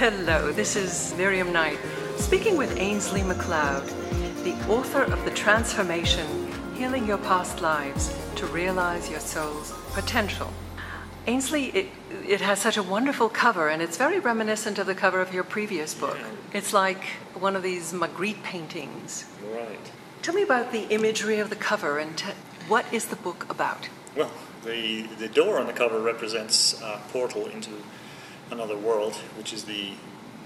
Hello, this is Miriam Knight, speaking with Ainslie MacLeod, the author of The Transformation Healing Your Past Lives to Realize Your Soul's Potential. Ainslie, it, it has such a wonderful cover, and it's very reminiscent of the cover of your previous book. It's like one of these Magritte paintings. Right. Tell me about the imagery of the cover and t- what is the book about? Well, the, the door on the cover represents a portal into another world, which is the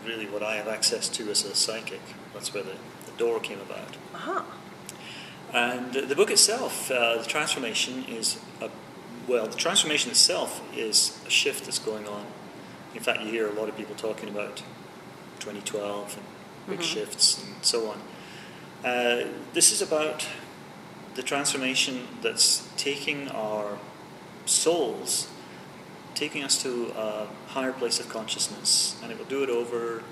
really what I have access to as a psychic. That's where the, the door came about. Uh-huh. And the, book itself, uh, the transformation is a well, the transformation itself is a shift that's going on. In fact, you hear a lot of people talking about 2012 and big Mhm. shifts and so on. Uh, this is about the transformation that's taking our souls, taking us to a higher place of consciousness, and it will do it over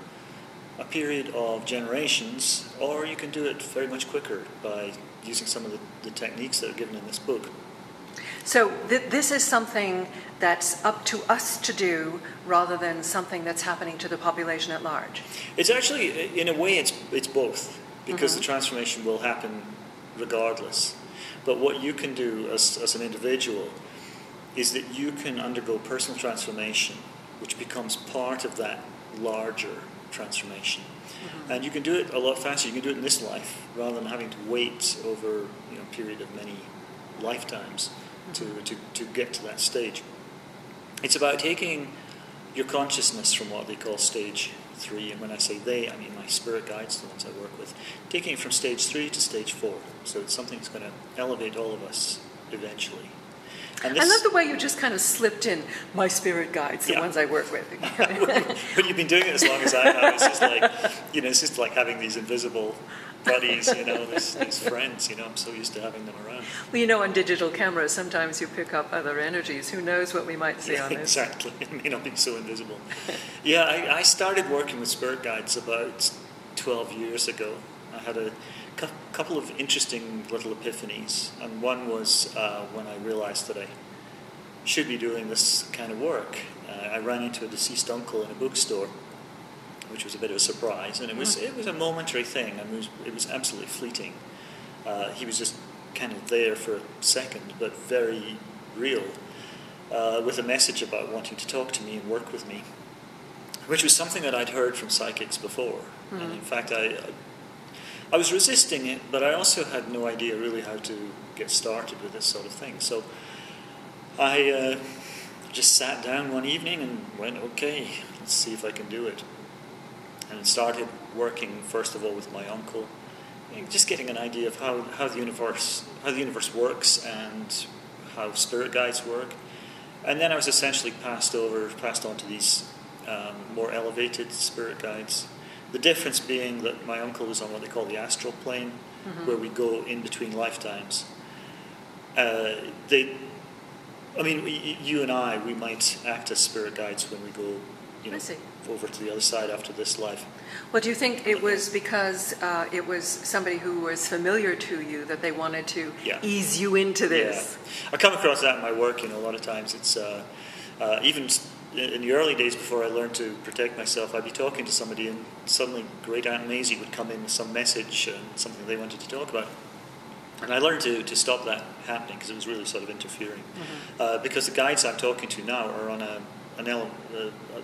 a period of generations, or you can do it very much quicker by using some of the, the techniques that are given in this book. So th- this is something that's up to us to do rather than something that's happening to the population at large. It's actually, in a way, it's it's both because the mm-hmm. transformation will happen regardless. But what you can do as as an individual is that you can undergo personal transformation, which becomes part of that larger transformation, mm-hmm. and you can do it a lot faster. You can do it in this life rather than having to wait over you know a period of many lifetimes to, mm-hmm. to, to get to that stage. It's about taking your consciousness from what they call stage three, and when I say they, I mean my spirit guides, the ones I work with, taking it from stage three to stage four. So it's something that's going to elevate all of us eventually. And I love the way you just kind of slipped in my spirit guides, the Yeah. ones I work with. but you've been doing it as long as I have. It's just like, you know, it's just like having these invisible buddies, you know, these, these friends, you know, I'm so used to having them around. well, you know, on digital cameras, sometimes you pick up other energies. Who knows what we might see on this? exactly. It may not be so invisible. yeah, I, I started working with spirit guides about 12 years ago. I had a cou- couple of interesting little epiphanies, and one was uh, when I realized that I should be doing this kind of work. Uh, I ran into a deceased uncle in a bookstore, which was a bit of a surprise, and it was it was a momentary thing. I mean, it was, it was absolutely fleeting. Uh, he was just kind of there for a second, but very real, uh, with a message about wanting to talk to me and work with me, which was something that I'd heard from psychics before. And in fact, I, I I was resisting it, but I also had no idea really how to get started with this sort of thing. So I uh, just sat down one evening and went, okay, let's see if I can do it. And started working first of all with my uncle, just getting an idea of how, how the universe how the universe works and how spirit guides work. And then I was essentially passed over, passed on to these um, more elevated spirit guides. The difference being that my uncle was on what they call the astral plane, where we go in between lifetimes. Uh, they, I mean, y- you and I, we might act as spirit guides when we go, you know, over to the other side after this life. Well, do you think it was because uh, it was somebody who was familiar to you that they wanted to Yeah. ease you into this? Yeah. I come across that in my work. You know, a lot of times it's uh, uh, even in the early days before I learned to protect myself, I'd be talking to somebody, and suddenly Great Aunt Maisie would come in with some message and something they wanted to talk about. And I learned to, to stop that happening because it was really sort of interfering. Uh, because the guides I'm talking to now are on a, an ele- a, a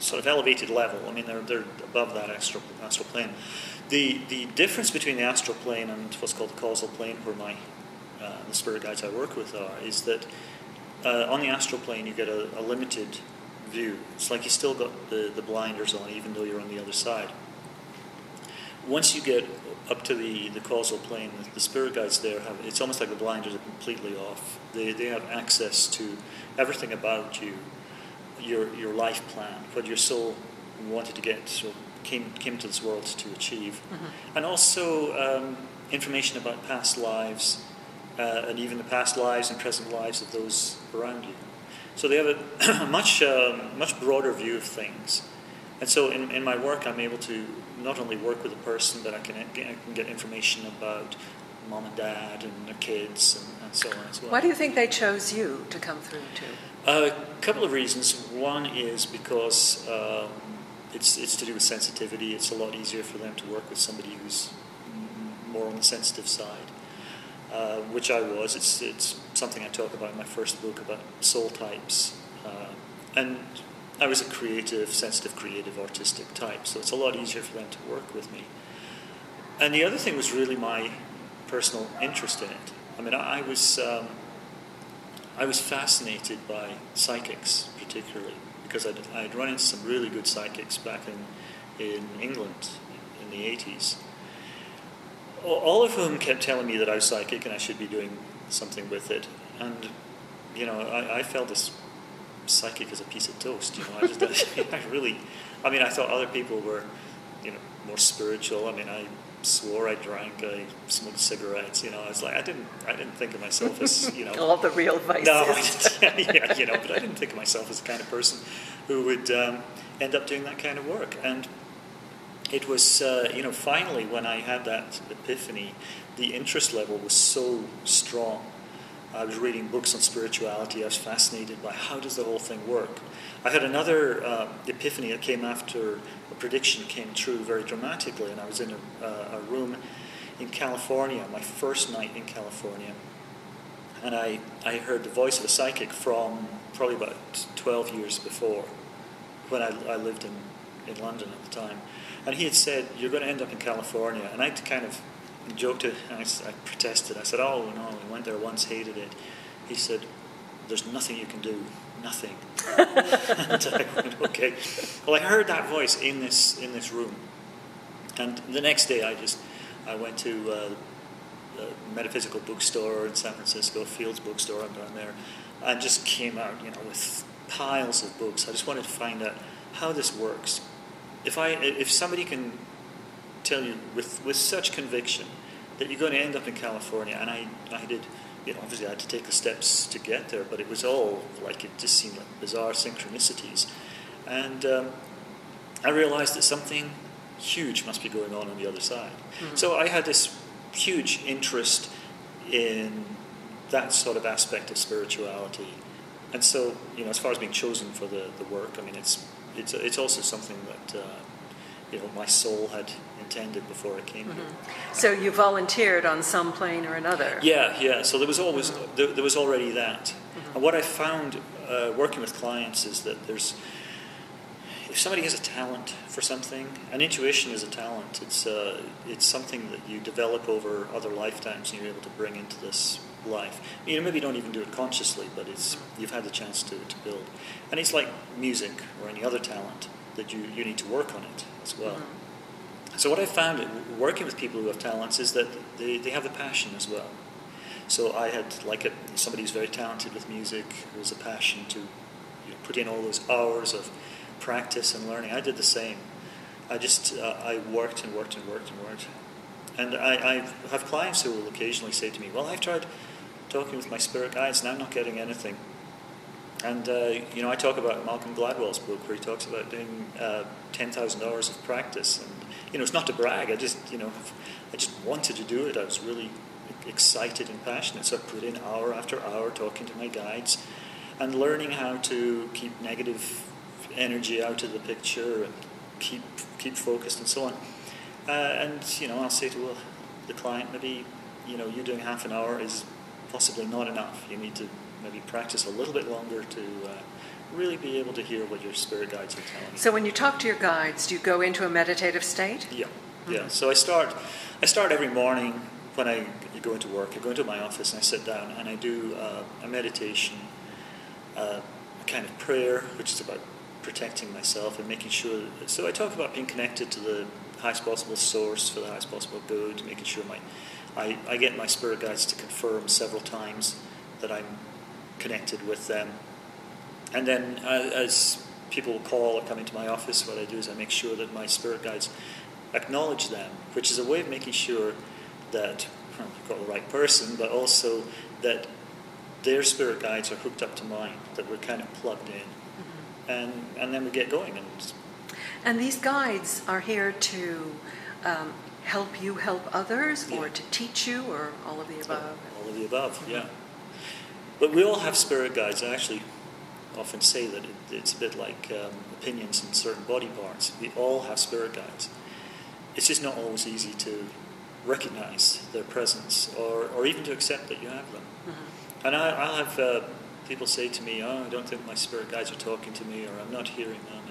sort of elevated level. I mean, they're, they're above that astral, astral plane. The, the difference between the astral plane and what's called the causal plane, where my uh, the spirit guides I work with are, is that uh, on the astral plane you get a, a limited view. It's like you still got the, the blinders on, even though you're on the other side. Once you get up to the, the causal plane, the, the spirit guides there have it's almost like the blinders are completely off. They, they have access to everything about you, your your life plan, what your soul wanted to get, so came came to this world to achieve, and also um, information about past lives, uh, and even the past lives and present lives of those around you. So they have a much um, much broader view of things, and so in, in my work, I'm able to not only work with a person, but I can get, I can get information about mom and dad and their kids and, and so on as well. Why do you think they chose you to come through to? A couple of reasons. One is because um, it's it's to do with sensitivity. It's a lot easier for them to work with somebody who's more on the sensitive side, uh, which I was. It's it's something I talk about in my first book about soul types, uh, and I was a creative, sensitive, creative, artistic type. So it's a lot easier for them to work with me. And the other thing was really my personal interest in it. I mean, I, I was um, I was fascinated by psychics, particularly because I'd, I'd run into some really good psychics back in in England in the eighties. All of whom kept telling me that I was psychic and I should be doing something with it. And you know, I, I felt as psychic as a piece of toast. You know, I just I really, I mean, I thought other people were, you know, more spiritual. I mean, I swore I drank, I smoked cigarettes. You know, I was like, I didn't, I didn't think of myself as, you know, all the real vices. No, yeah, you know, but I didn't think of myself as the kind of person who would um, end up doing that kind of work. And it was, uh, you know, finally when I had that epiphany, the interest level was so strong. I was reading books on spirituality. I was fascinated by how does the whole thing work. I had another uh, epiphany that came after a prediction came true very dramatically, and I was in a, uh, a room in California, my first night in California, and I, I heard the voice of a psychic from probably about 12 years before, when I, I lived in, in London at the time. And he had said, You're going to end up in California. And I kind of joked it, and I, I protested. I said, Oh, no, we went there once, hated it. He said, There's nothing you can do nothing. and I went, okay. Well, I heard that voice in this in this room, and the next day I just I went to uh, metaphysical bookstore in San Francisco, Fields Bookstore, I'm down there, and just came out, you know, with piles of books. I just wanted to find out how this works. If I if somebody can tell you with with such conviction that you're going to end up in California, and I I did you know, obviously I had to take the steps to get there, but it was all like it just seemed like bizarre synchronicities. And um, I realized that something huge must be going on on the other side. Mm-hmm. So I had this huge interest in that sort of aspect of spirituality. And so, you know, as far as being chosen for the, the work, I mean, it's, it's, it's also something that, uh, you know, my soul had intended before I came mm-hmm. here. So you volunteered on some plane or another. Yeah, yeah. So there was always mm-hmm. there, there, was already that. Mm-hmm. And what I found uh, working with clients is that there's if somebody has a talent for something, an intuition is a talent. It's uh, it's something that you develop over other lifetimes, and you're able to bring into this life. You know, maybe you don't even do it consciously, but it's you've had the chance to, to build. And it's like music or any other talent that you, you need to work on it as well. Mm-hmm. So what I found working with people who have talents is that they, they have the passion as well. So I had like a, somebody who's very talented with music, who has a passion to you know, put in all those hours of practice and learning. I did the same. I just uh, I worked and worked and worked and worked. And I, I have clients who will occasionally say to me, "Well, I've tried talking with my spirit guides, and I'm not getting anything." And uh, you know, I talk about Malcolm Gladwell's book where he talks about doing uh, ten thousand hours of practice, and you know, it's not to brag. I just you know, I just wanted to do it. I was really excited and passionate, so I put in hour after hour talking to my guides, and learning how to keep negative energy out of the picture and keep keep focused and so on. Uh, and you know, I'll say to well, the client, maybe you know, you doing half an hour is possibly not enough. You need to maybe practice a little bit longer to uh, really be able to hear what your spirit guides are telling you. So when you talk to your guides, do you go into a meditative state? Yeah, mm-hmm. yeah. So I start, I start every morning when I go into work. I go into my office and I sit down and I do uh, a meditation, uh, a kind of prayer, which is about protecting myself and making sure. That, so I talk about being connected to the highest possible source for the highest possible good, making sure my, I, I get my spirit guides to confirm several times that I'm connected with them. And then uh, as people call or come into my office, what I do is I make sure that my spirit guides acknowledge them, which is a way of making sure that well, I've got the right person, but also that their spirit guides are hooked up to mine, that we're kind of plugged in. Mm-hmm. And, and then we get going. And, and these guides are here to um, help you help others, yeah. or to teach you, or all of the above? All of the above, mm-hmm. yeah. But we all have spirit guides. I actually, often say that it, it's a bit like um, opinions in certain body parts. We all have spirit guides. It's just not always easy to recognize their presence or, or even to accept that you have them. Mm-hmm. And I, I'll have uh, people say to me, "Oh, I don't think my spirit guides are talking to me, or I'm not hearing them."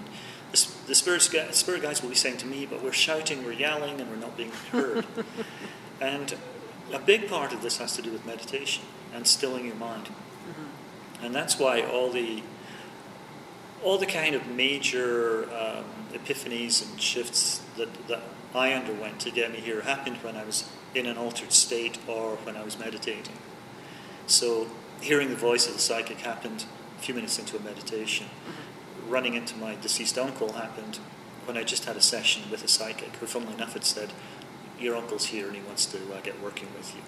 The spirit, spirit guides will be saying to me, "But we're shouting, we're yelling, and we're not being heard." and a big part of this has to do with meditation and stilling your mind. Mm-hmm. And that's why all the all the kind of major um, epiphanies and shifts that, that I underwent to get me here happened when I was in an altered state or when I was meditating. So, hearing the voice of the psychic happened a few minutes into a meditation. Mm-hmm. Running into my deceased uncle happened when I just had a session with a psychic who, funnily enough, had said, Your uncle's here and he wants to uh, get working with you.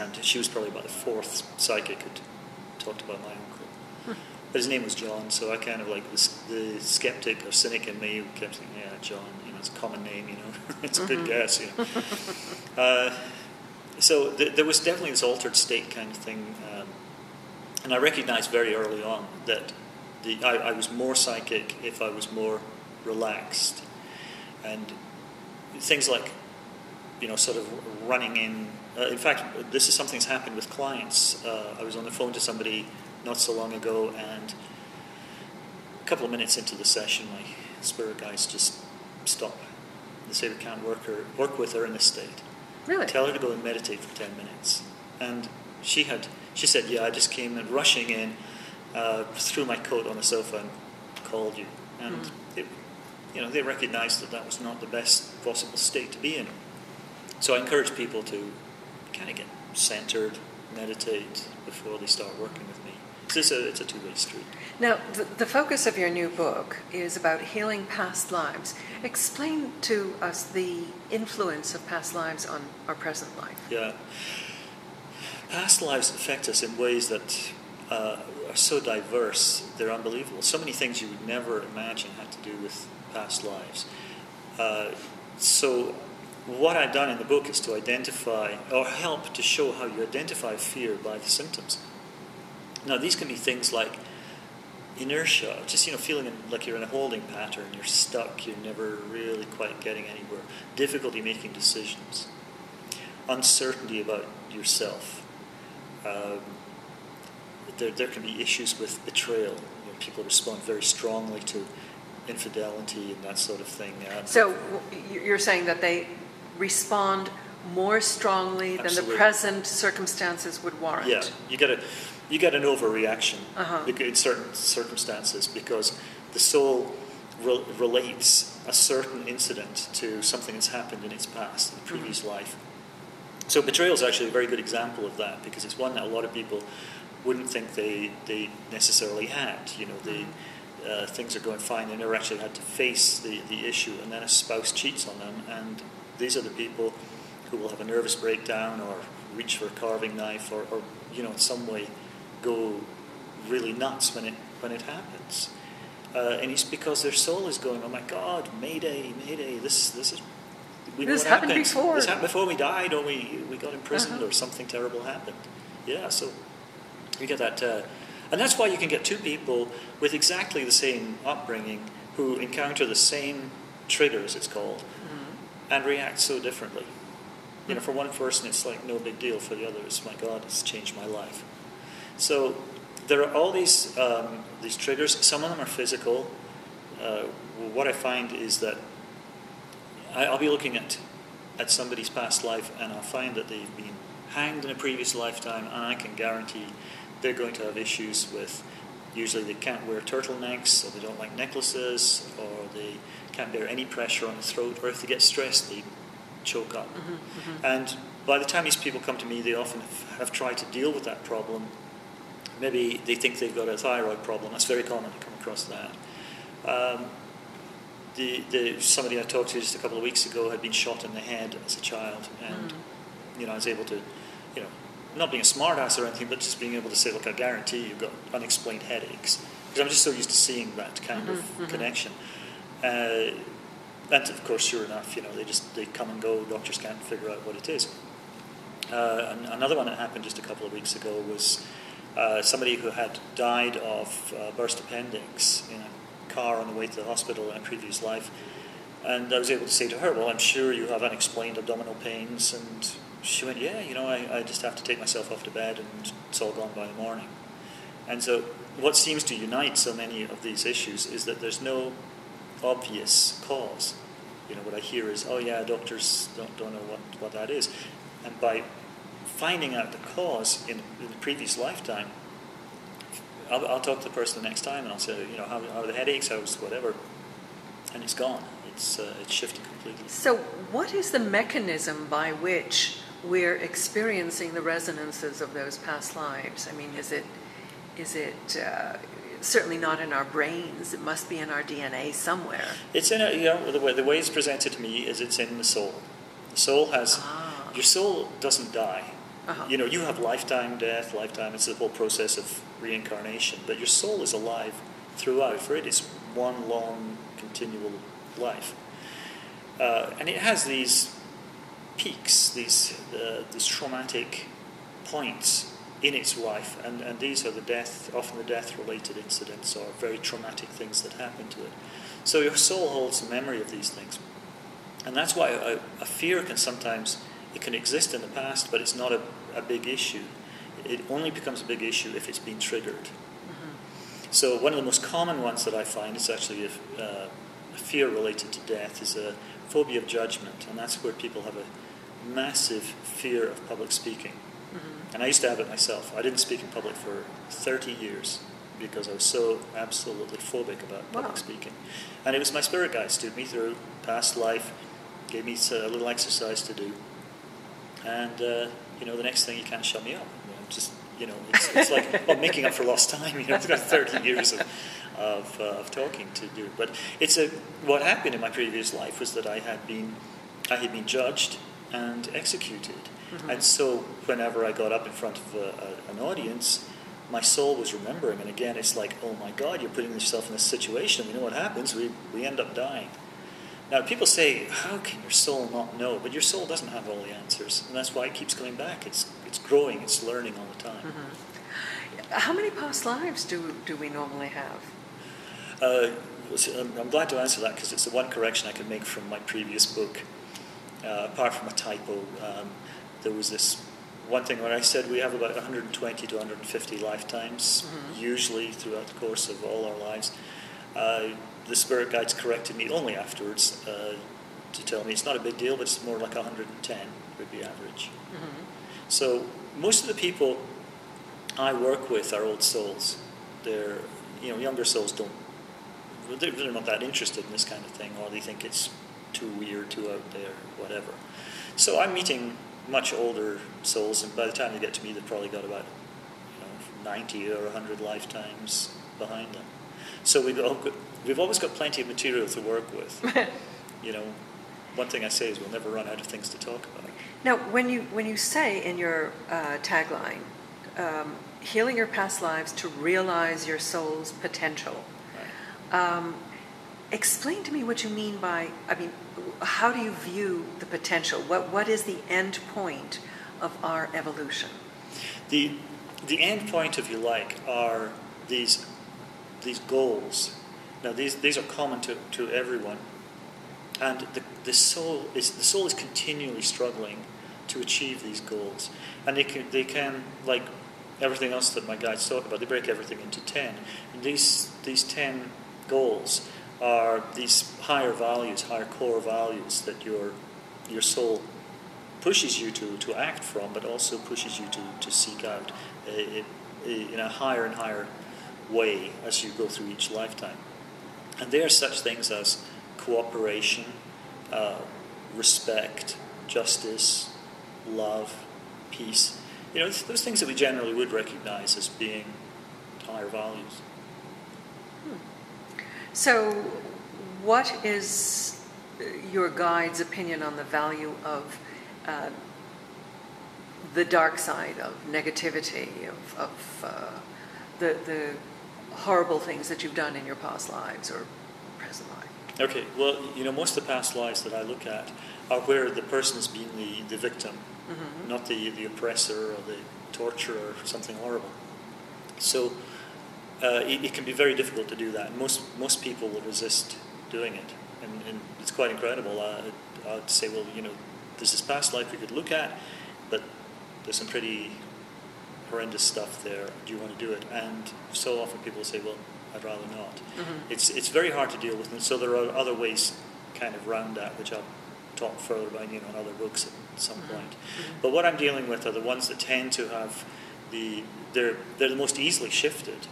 And she was probably about the fourth psychic who'd talked about my uncle. Hmm. But his name was John, so I kind of like the, the skeptic or cynic in me kept saying, yeah, John, you know, it's a common name, you know, it's a good mm-hmm. guess, you know. uh, so th- there was definitely this altered state kind of thing. Um, and I recognized very early on that the, I, I was more psychic if I was more relaxed. And things like, you know, sort of running in uh, in fact, this is something that's happened with clients. Uh, I was on the phone to somebody not so long ago, and a couple of minutes into the session, my spirit guides just stop. They say we can't work her work with her in this state. Really? Tell her to go and meditate for ten minutes. And she had she said, "Yeah, I just came and rushing in, uh, threw my coat on the sofa and called you." And mm. it, you know, they recognized that that was not the best possible state to be in. So I encourage people to kind of get centered, meditate before they start working with me. It's a, it's a two way street. Now, the, the, focus of your new book is about healing past lives. Explain to us the influence of past lives on our present life. Yeah. Past lives affect us in ways that uh, are so diverse, they're unbelievable. So many things you would never imagine had to do with past lives. Uh, so what I've done in the book is to identify or help to show how you identify fear by the symptoms. Now, these can be things like inertia, just you know, feeling like you're in a holding pattern, you're stuck, you're never really quite getting anywhere, difficulty making decisions, uncertainty about yourself. Um, there, there can be issues with betrayal. You know, people respond very strongly to infidelity and that sort of thing. Uh, so you're saying that they respond more strongly Absolutely. than the present circumstances would warrant. Yeah, you get a you get an overreaction uh-huh. in certain circumstances because the soul re- relates a certain incident to something that's happened in its past, in the previous mm-hmm. life. So betrayal is actually a very good example of that because it's one that a lot of people wouldn't think they they necessarily had. You know, they. Mm-hmm. Uh, things are going fine, they never actually had to face the, the issue, and then a spouse cheats on them, and these are the people who will have a nervous breakdown or reach for a carving knife or, or you know, in some way go really nuts when it when it happens. Uh, and it's because their soul is going, "Oh my God, Mayday, Mayday! This this is we this happened happened. before. This happened before we died, or we we got imprisoned, uh-huh. or something terrible happened." Yeah, so you get that, uh, and that's why you can get two people with exactly the same upbringing who encounter the same triggers. It's called, and react so differently. You know, for one person, it's like no big deal. For the other, it's my God, it's changed my life. So there are all these um, these triggers. Some of them are physical. Uh, what I find is that I, I'll be looking at at somebody's past life, and I'll find that they've been hanged in a previous lifetime, and I can guarantee they're going to have issues with. Usually, they can't wear turtlenecks, or they don't like necklaces, or they can't bear any pressure on the throat, or if they get stressed, they choke up. Mm-hmm, mm-hmm. And by the time these people come to me, they often have tried to deal with that problem. Maybe they think they've got a thyroid problem. That's very common to come across that. Um, the, the, somebody I talked to just a couple of weeks ago had been shot in the head as a child, and mm. you know I was able to, you know, not being a smartass or anything, but just being able to say, look, I guarantee you've got unexplained headaches because I'm just so used to seeing that kind mm-hmm, of mm-hmm. connection. Uh, and of course, sure enough, you know, they just they come and go. Doctors can't figure out what it is. Uh, and another one that happened just a couple of weeks ago was uh, somebody who had died of uh, burst appendix in a car on the way to the hospital in a previous life. And I was able to say to her, Well, I'm sure you have unexplained abdominal pains. And she went, Yeah, you know, I, I just have to take myself off to bed and it's all gone by the morning. And so, what seems to unite so many of these issues is that there's no obvious cause. You know, what I hear is, Oh, yeah, doctors don't, don't know what, what that is. And by finding out the cause in, in the previous lifetime, I'll, I'll, talk to the person the next time and I'll say, you know, how, how are the headaches, how's whatever, and it's gone. It's, uh, it's shifted completely. So, what is the mechanism by which we're experiencing the resonances of those past lives? I mean, is it, is it uh, certainly not in our brains? It must be in our DNA somewhere. It's in a, you know, the way, the way it's presented to me is it's in the soul. The soul has, Ah. your soul doesn't die. Uh-huh. You know, you have lifetime death, lifetime, it's the whole process of reincarnation, but your soul is alive throughout. For it is one long, continual life. Uh, and it has these peaks, these, uh, these traumatic points in its life, and, and these are the death, often the death related incidents or very traumatic things that happen to it. So your soul holds a memory of these things. And that's why a, a fear can sometimes, it can exist in the past, but it's not a, a big issue. It only becomes a big issue if it's been triggered. So one of the most common ones that I find is actually a, uh, a fear related to death is a phobia of judgment, and that's where people have a massive fear of public speaking. And I used to have it myself. I didn't speak in public for 30 years because I was so absolutely phobic about public Wow. speaking. And it was my spirit guide stood me through past life, gave me a little exercise to do, and uh, you know the next thing you can't shut me up. You know, just you know, it's, it's like well, making up for lost time. You know, it's got 30 years of of, uh, of talking to do. But it's a what happened in my previous life was that I had been I had been judged and executed, and so whenever I got up in front of a, a, an audience. My soul was remembering, and again, it's like, oh my God, you're putting yourself in this situation. You know what happens? We, we end up dying. Now, people say, how can your soul not know? But your soul doesn't have all the answers, and that's why it keeps coming back. It's, it's growing, it's learning all the time. How many past lives do, do we normally have? Uh, I'm, I'm glad to answer that because it's the one correction I can make from my previous book. Uh, apart from a typo, um, there was this one thing where I said we have about 120 to 150 lifetimes, usually throughout the course of all our lives. Uh, the spirit guides corrected me only afterwards uh, to tell me it's not a big deal, but it's more like 110 would be average. So most of the people I work with are old souls. They're you know younger souls don't they're not that interested in this kind of thing, or they think it's too weird, too out there, whatever. So I'm meeting much older souls, and by the time they get to me, they've probably got about you know, 90 or 100 lifetimes behind them. So we've, all got, we've always got plenty of material to work with. you know, one thing I say is we'll never run out of things to talk about. Now, when you when you say in your uh, tagline, um, healing your past lives to realize your soul's potential, Right? um, explain to me what you mean by. I mean, how do you view the potential? What what is the end point of our evolution? The, the end point, if you like, are these, these goals. Now, these, these are common to, to everyone. And the, the, soul is, the soul is continually struggling to achieve these goals. And they can, they can, like everything else that my guides talk about, they break everything into 10. And these, these 10 goals are these higher values, higher core values that your, your soul pushes you to, to act from, but also pushes you to, to seek out uh, uh, in a higher and higher way as you go through each lifetime. And there are such things as cooperation, uh, respect, justice, love, peace. You know, those things that we generally would recognize as being higher values. So, what is your guide's opinion on the value of uh, the dark side of negativity, of, of uh, the, the horrible things that you've done in your past lives or present life? Okay, well, you know, most of the past lives that I look at are where the person has been the, the victim, not the, the oppressor or the torturer or something horrible. So uh, it, it, can be very difficult to do that. Most most people will resist doing it, and, and it's quite incredible. Uh, I'd say, well, you know, there's this past life we could look at, but there's some pretty horrendous stuff there. Do you want to do it? And so often people say, well, I'd rather not. Mm-hmm. It's it's very hard to deal with, and so there are other ways kind of around that, which I'll talk further about, you know, in other books at some mm-hmm. point. Mm-hmm. But what I'm dealing with are the ones that tend to have the they're they're the most easily shifted,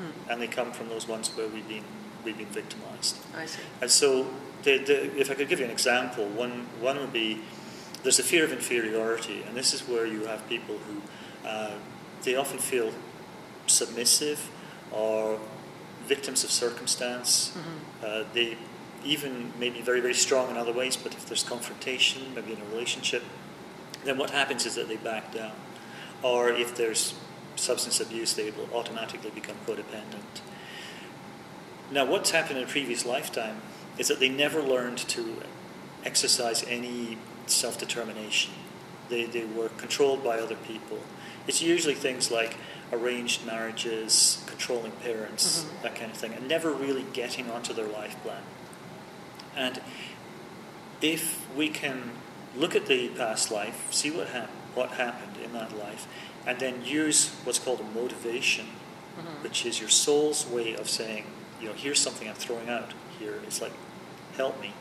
mm. and they come from those ones where we've been we've been victimized. I see. And so, the, the, if I could give you an example, one one would be there's a fear of inferiority, and this is where you have people who uh, they often feel submissive or victims of circumstance. Mm-hmm. Uh, they even may be very, very strong in other ways, but if there's confrontation, maybe in a relationship, then what happens is that they back down. Or if there's substance abuse, they will automatically become codependent. Now, what's happened in a previous lifetime is that they never learned to exercise any self determination. They, they were controlled by other people. It's usually things like arranged marriages, controlling parents, mm-hmm. that kind of thing, and never really getting onto their life plan. And if we can look at the past life, see what, hap- what happened in that life, and then use what's called a motivation, mm-hmm. which is your soul's way of saying, you know, here's something I'm throwing out here. It's like, help me.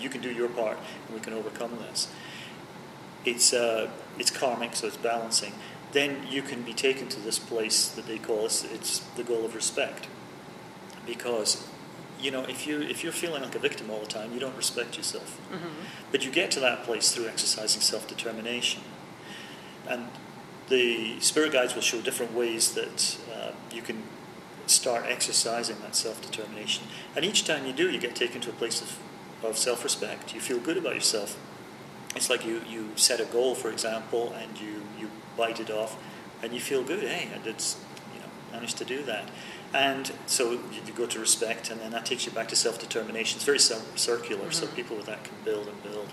You can do your part, and we can overcome this. It's uh, it's karmic, so it's balancing then you can be taken to this place that they call it's, it's the goal of respect. Because, you know, if you if you're feeling like a victim all the time, you don't respect yourself. Mm-hmm. But you get to that place through exercising self determination. And the spirit guides will show different ways that uh, you can start exercising that self determination. And each time you do, you get taken to a place of, of self respect. You feel good about yourself. It's like you, you set a goal, for example, and you, you bite it off, and you feel good. Hey, I did, you know, managed to do that. And so you go to respect, and then that takes you back to self determination. It's very circular, mm-hmm. so people with that can build and build.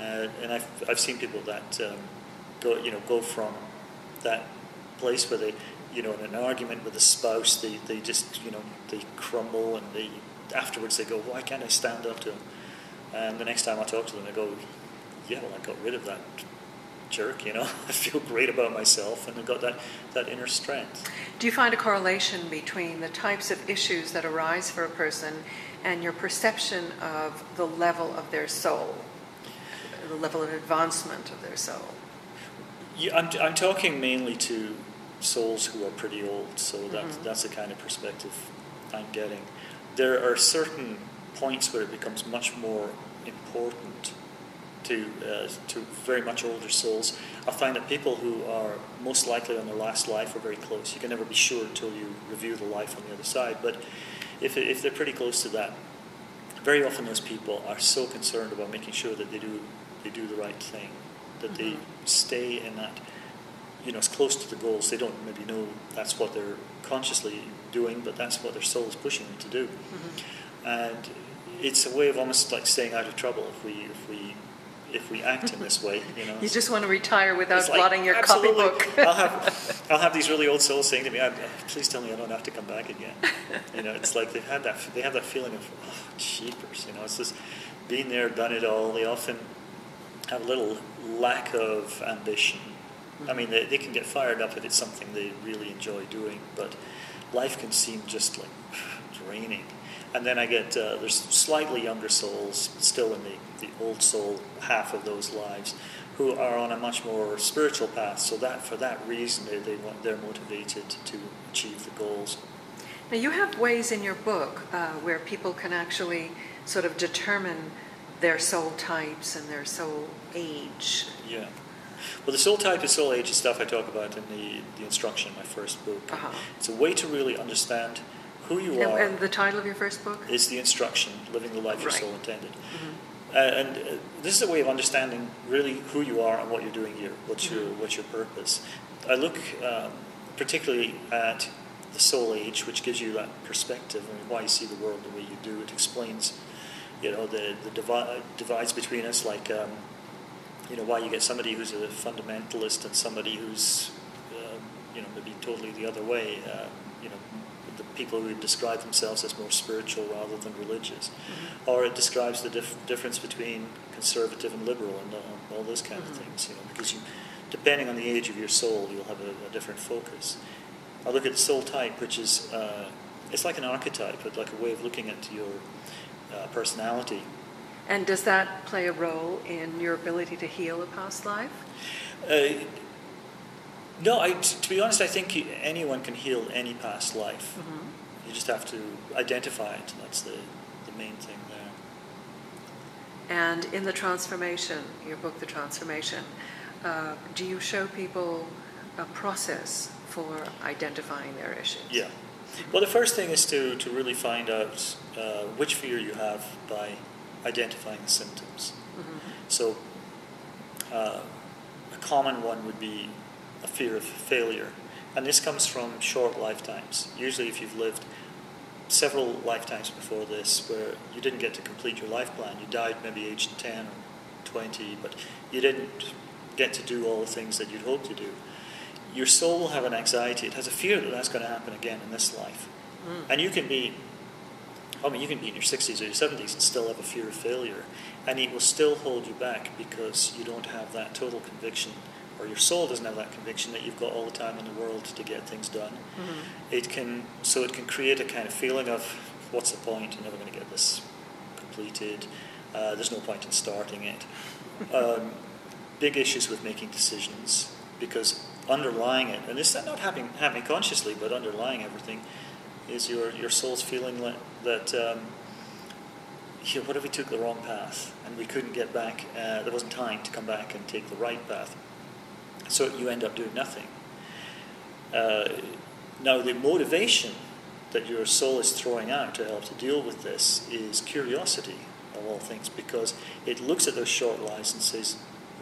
Uh, and I've, I've seen people that um, go, you know, go from that place where they, you know, in an argument with a spouse, they, they just, you know, they crumble and they, afterwards they go, why can't I stand up to him? And the next time I talk to them, I go, yeah, well, I got rid of that jerk, you know. I feel great about myself and I've got that, that inner strength. Do you find a correlation between the types of issues that arise for a person and your perception of the level of their soul, the level of advancement of their soul? I'm, I'm talking mainly to souls who are pretty old, so that, mm-hmm. that's the kind of perspective I'm getting. There are certain points where it becomes much more important to uh, to very much older souls. I find that people who are most likely on their last life are very close. You can never be sure until you review the life on the other side. But if if they're pretty close to that, very often those people are so concerned about making sure that they do they do the right thing, that mm-hmm. they stay in that you know as close to the goals. They don't maybe know that's what they're consciously doing, but that's what their soul is pushing them to do. Mm-hmm. And it's a way of almost like staying out of trouble if we if we if we act in this way. You know, you just want to retire without like, blotting your copybook. I'll have I'll have these really old souls saying to me, "Please tell me I don't have to come back again." You know, it's like they've had that they have that feeling of oh, cheapers. You know, it's just being there, done it all. They often have a little lack of ambition. I mean, they, they can get fired up if it's something they really enjoy doing, but life can seem just like draining. And then I get uh, there's slightly younger souls still in the, the old soul half of those lives who are on a much more spiritual path. So that for that reason they, they want, they're motivated to achieve the goals. Now you have ways in your book uh, where people can actually sort of determine their soul types and their soul age. Yeah. Well, the soul type and soul age is stuff I talk about in the, the instruction in my first book. Uh-huh. It's a way to really understand who you and, are. And the title of your first book? Is The Instruction Living the Life Your Soul Intended. Mm-hmm. Uh, and uh, this is a way of understanding really who you are and what you're doing here. What's, mm-hmm. your, what's your purpose? I look um, particularly at the soul age, which gives you that perspective and why you see the world the way you do. It explains, you know, the, the divi- divides between us, like, um, you know, why you get somebody who's a fundamentalist and somebody who's you know, maybe totally the other way. Uh, you know, the people who describe themselves as more spiritual rather than religious, mm-hmm. or it describes the dif- difference between conservative and liberal and uh, all those kind mm-hmm. of things. You know, because you, depending on the age of your soul, you'll have a, a different focus. I look at soul type, which is uh, it's like an archetype, but like a way of looking at your uh, personality. And does that play a role in your ability to heal a past life? Uh, no, I, to be honest, I think anyone can heal any past life. Mm-hmm. You just have to identify it. That's the, the main thing there. And in the transformation, your book, The Transformation, uh, do you show people a process for identifying their issues? Yeah. Well, the first thing is to, to really find out uh, which fear you have by identifying the symptoms. Mm-hmm. So, uh, a common one would be a fear of failure. And this comes from short lifetimes. Usually, if you've lived several lifetimes before this where you didn't get to complete your life plan, you died maybe aged 10 or 20, but you didn't get to do all the things that you'd hoped to do your soul will have an anxiety. It has a fear that that's going to happen again in this life. Mm. And you can be, I mean, you can be in your 60s or your 70s and still have a fear of failure. And it will still hold you back because you don't have that total conviction, or your soul doesn't have that conviction that you've got all the time in the world to get things done. Mm-hmm. It can, so it can create a kind of feeling of, what's the point? You're never going to get this completed. Uh, there's no point in starting it. Um, big issues with making decisions because underlying it, and it's not happening, happening consciously, but underlying everything, is your, your soul's feeling that, um, yeah, what if we took the wrong path and we couldn't get back? Uh, there wasn't time to come back and take the right path. So you end up doing nothing. Uh, now, the motivation that your soul is throwing out to help to deal with this is curiosity, of all things, because it looks at those short lives and says,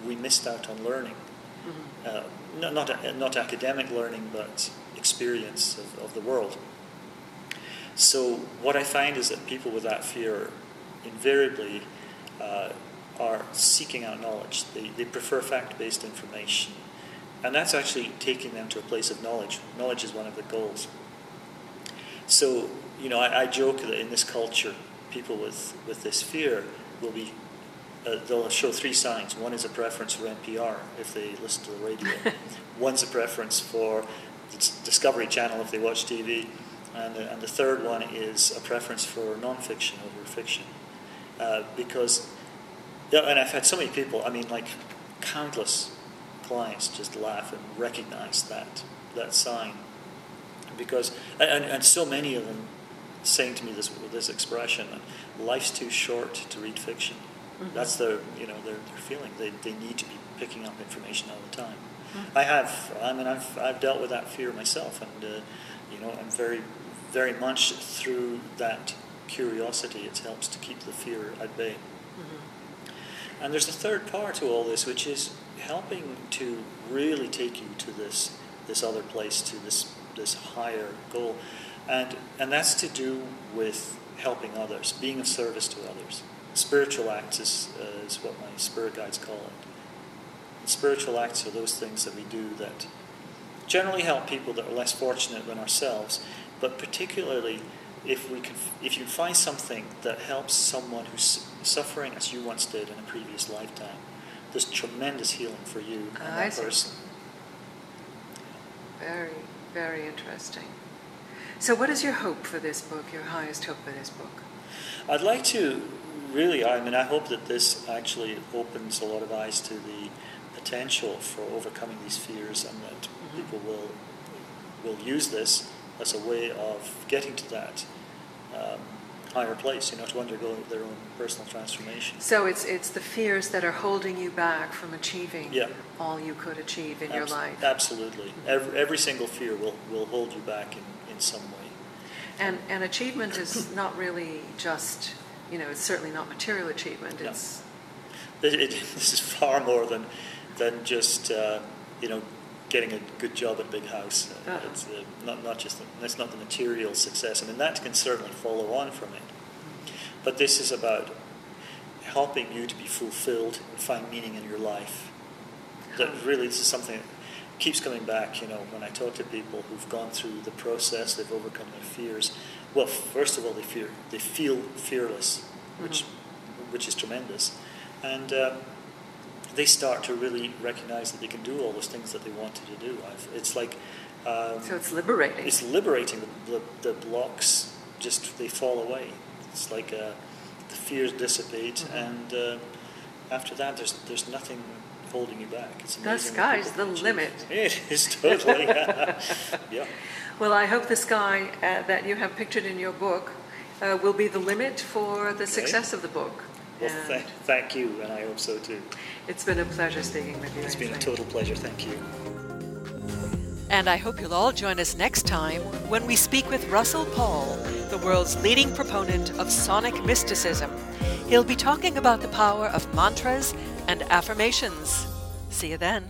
We missed out on learning. Uh, not, not, not academic learning, but experience of, of the world. So, what I find is that people with that fear invariably uh, are seeking out knowledge. They, they prefer fact based information. And that's actually taking them to a place of knowledge. Knowledge is one of the goals. So, you know, I, I joke that in this culture, people with, with this fear will be uh, they'll show three signs. One is a preference for NPR if they listen to the radio. One's a preference for the Discovery Channel if they watch TV. And the, and the third one is a preference for nonfiction over fiction. Uh, because, yeah, and I've had so many people, I mean, like countless clients just laugh and recognize that, that sign. Because, and, and so many of them saying to me this, this expression, life's too short to read fiction. Mm-hmm. That's their, you know, their, their feeling. They, they need to be picking up information all the time. Mm-hmm. I have, I mean, I've, I've dealt with that fear myself, and uh, you know, I'm very, very much through that curiosity. It helps to keep the fear at bay. Mm-hmm. And there's a third part to all this, which is helping to really take you to this this other place, to this this higher goal, and and that's to do with helping others, being of service to others spiritual acts is, uh, is what my spirit guides call it. And spiritual acts are those things that we do that generally help people that are less fortunate than ourselves, but particularly if we can, if you find something that helps someone who's suffering as you once did in a previous lifetime, there's tremendous healing for you and that person. Very, very interesting. So, what is your hope for this book? Your highest hope for this book? I'd like to really, I mean, I hope that this actually opens a lot of eyes to the potential for overcoming these fears, and that mm-hmm. people will will use this as a way of getting to that um, higher place. You know, to undergo their own personal transformation. So it's it's the fears that are holding you back from achieving yeah. all you could achieve in Abs- your life. Absolutely, mm-hmm. every, every single fear will will hold you back in, in some way. And and achievement is not really just you know, it's certainly not material achievement. It's it, it, this is far more than than just uh, you know getting a good job at big house. Uh, uh-huh. It's uh, not not just the, that's not the material success. I mean that can certainly follow on from it, but this is about helping you to be fulfilled and find meaning in your life. That really this is something keeps coming back. You know, when I talk to people who've gone through the process, they've overcome their fears. Well, first of all, they fear, they feel fearless, which, mm-hmm. which is tremendous, and um, they start to really recognize that they can do all those things that they wanted to do. I've, it's like um, so it's liberating. It's liberating. The, the, the, blocks just they fall away. It's like uh, the fears dissipate, mm-hmm. and uh, after that, there's there's nothing holding you back. It's the sky's the limit. It is totally. yeah. Well, I hope the sky uh, that you have pictured in your book uh, will be the limit for the success of the book. Well, th- thank you, and I hope so too. It's been a pleasure speaking with you. It's been a total pleasure. Thank you. And I hope you'll all join us next time when we speak with Russill Paul, the world's leading proponent of sonic mysticism. He'll be talking about the power of mantras and affirmations. See you then.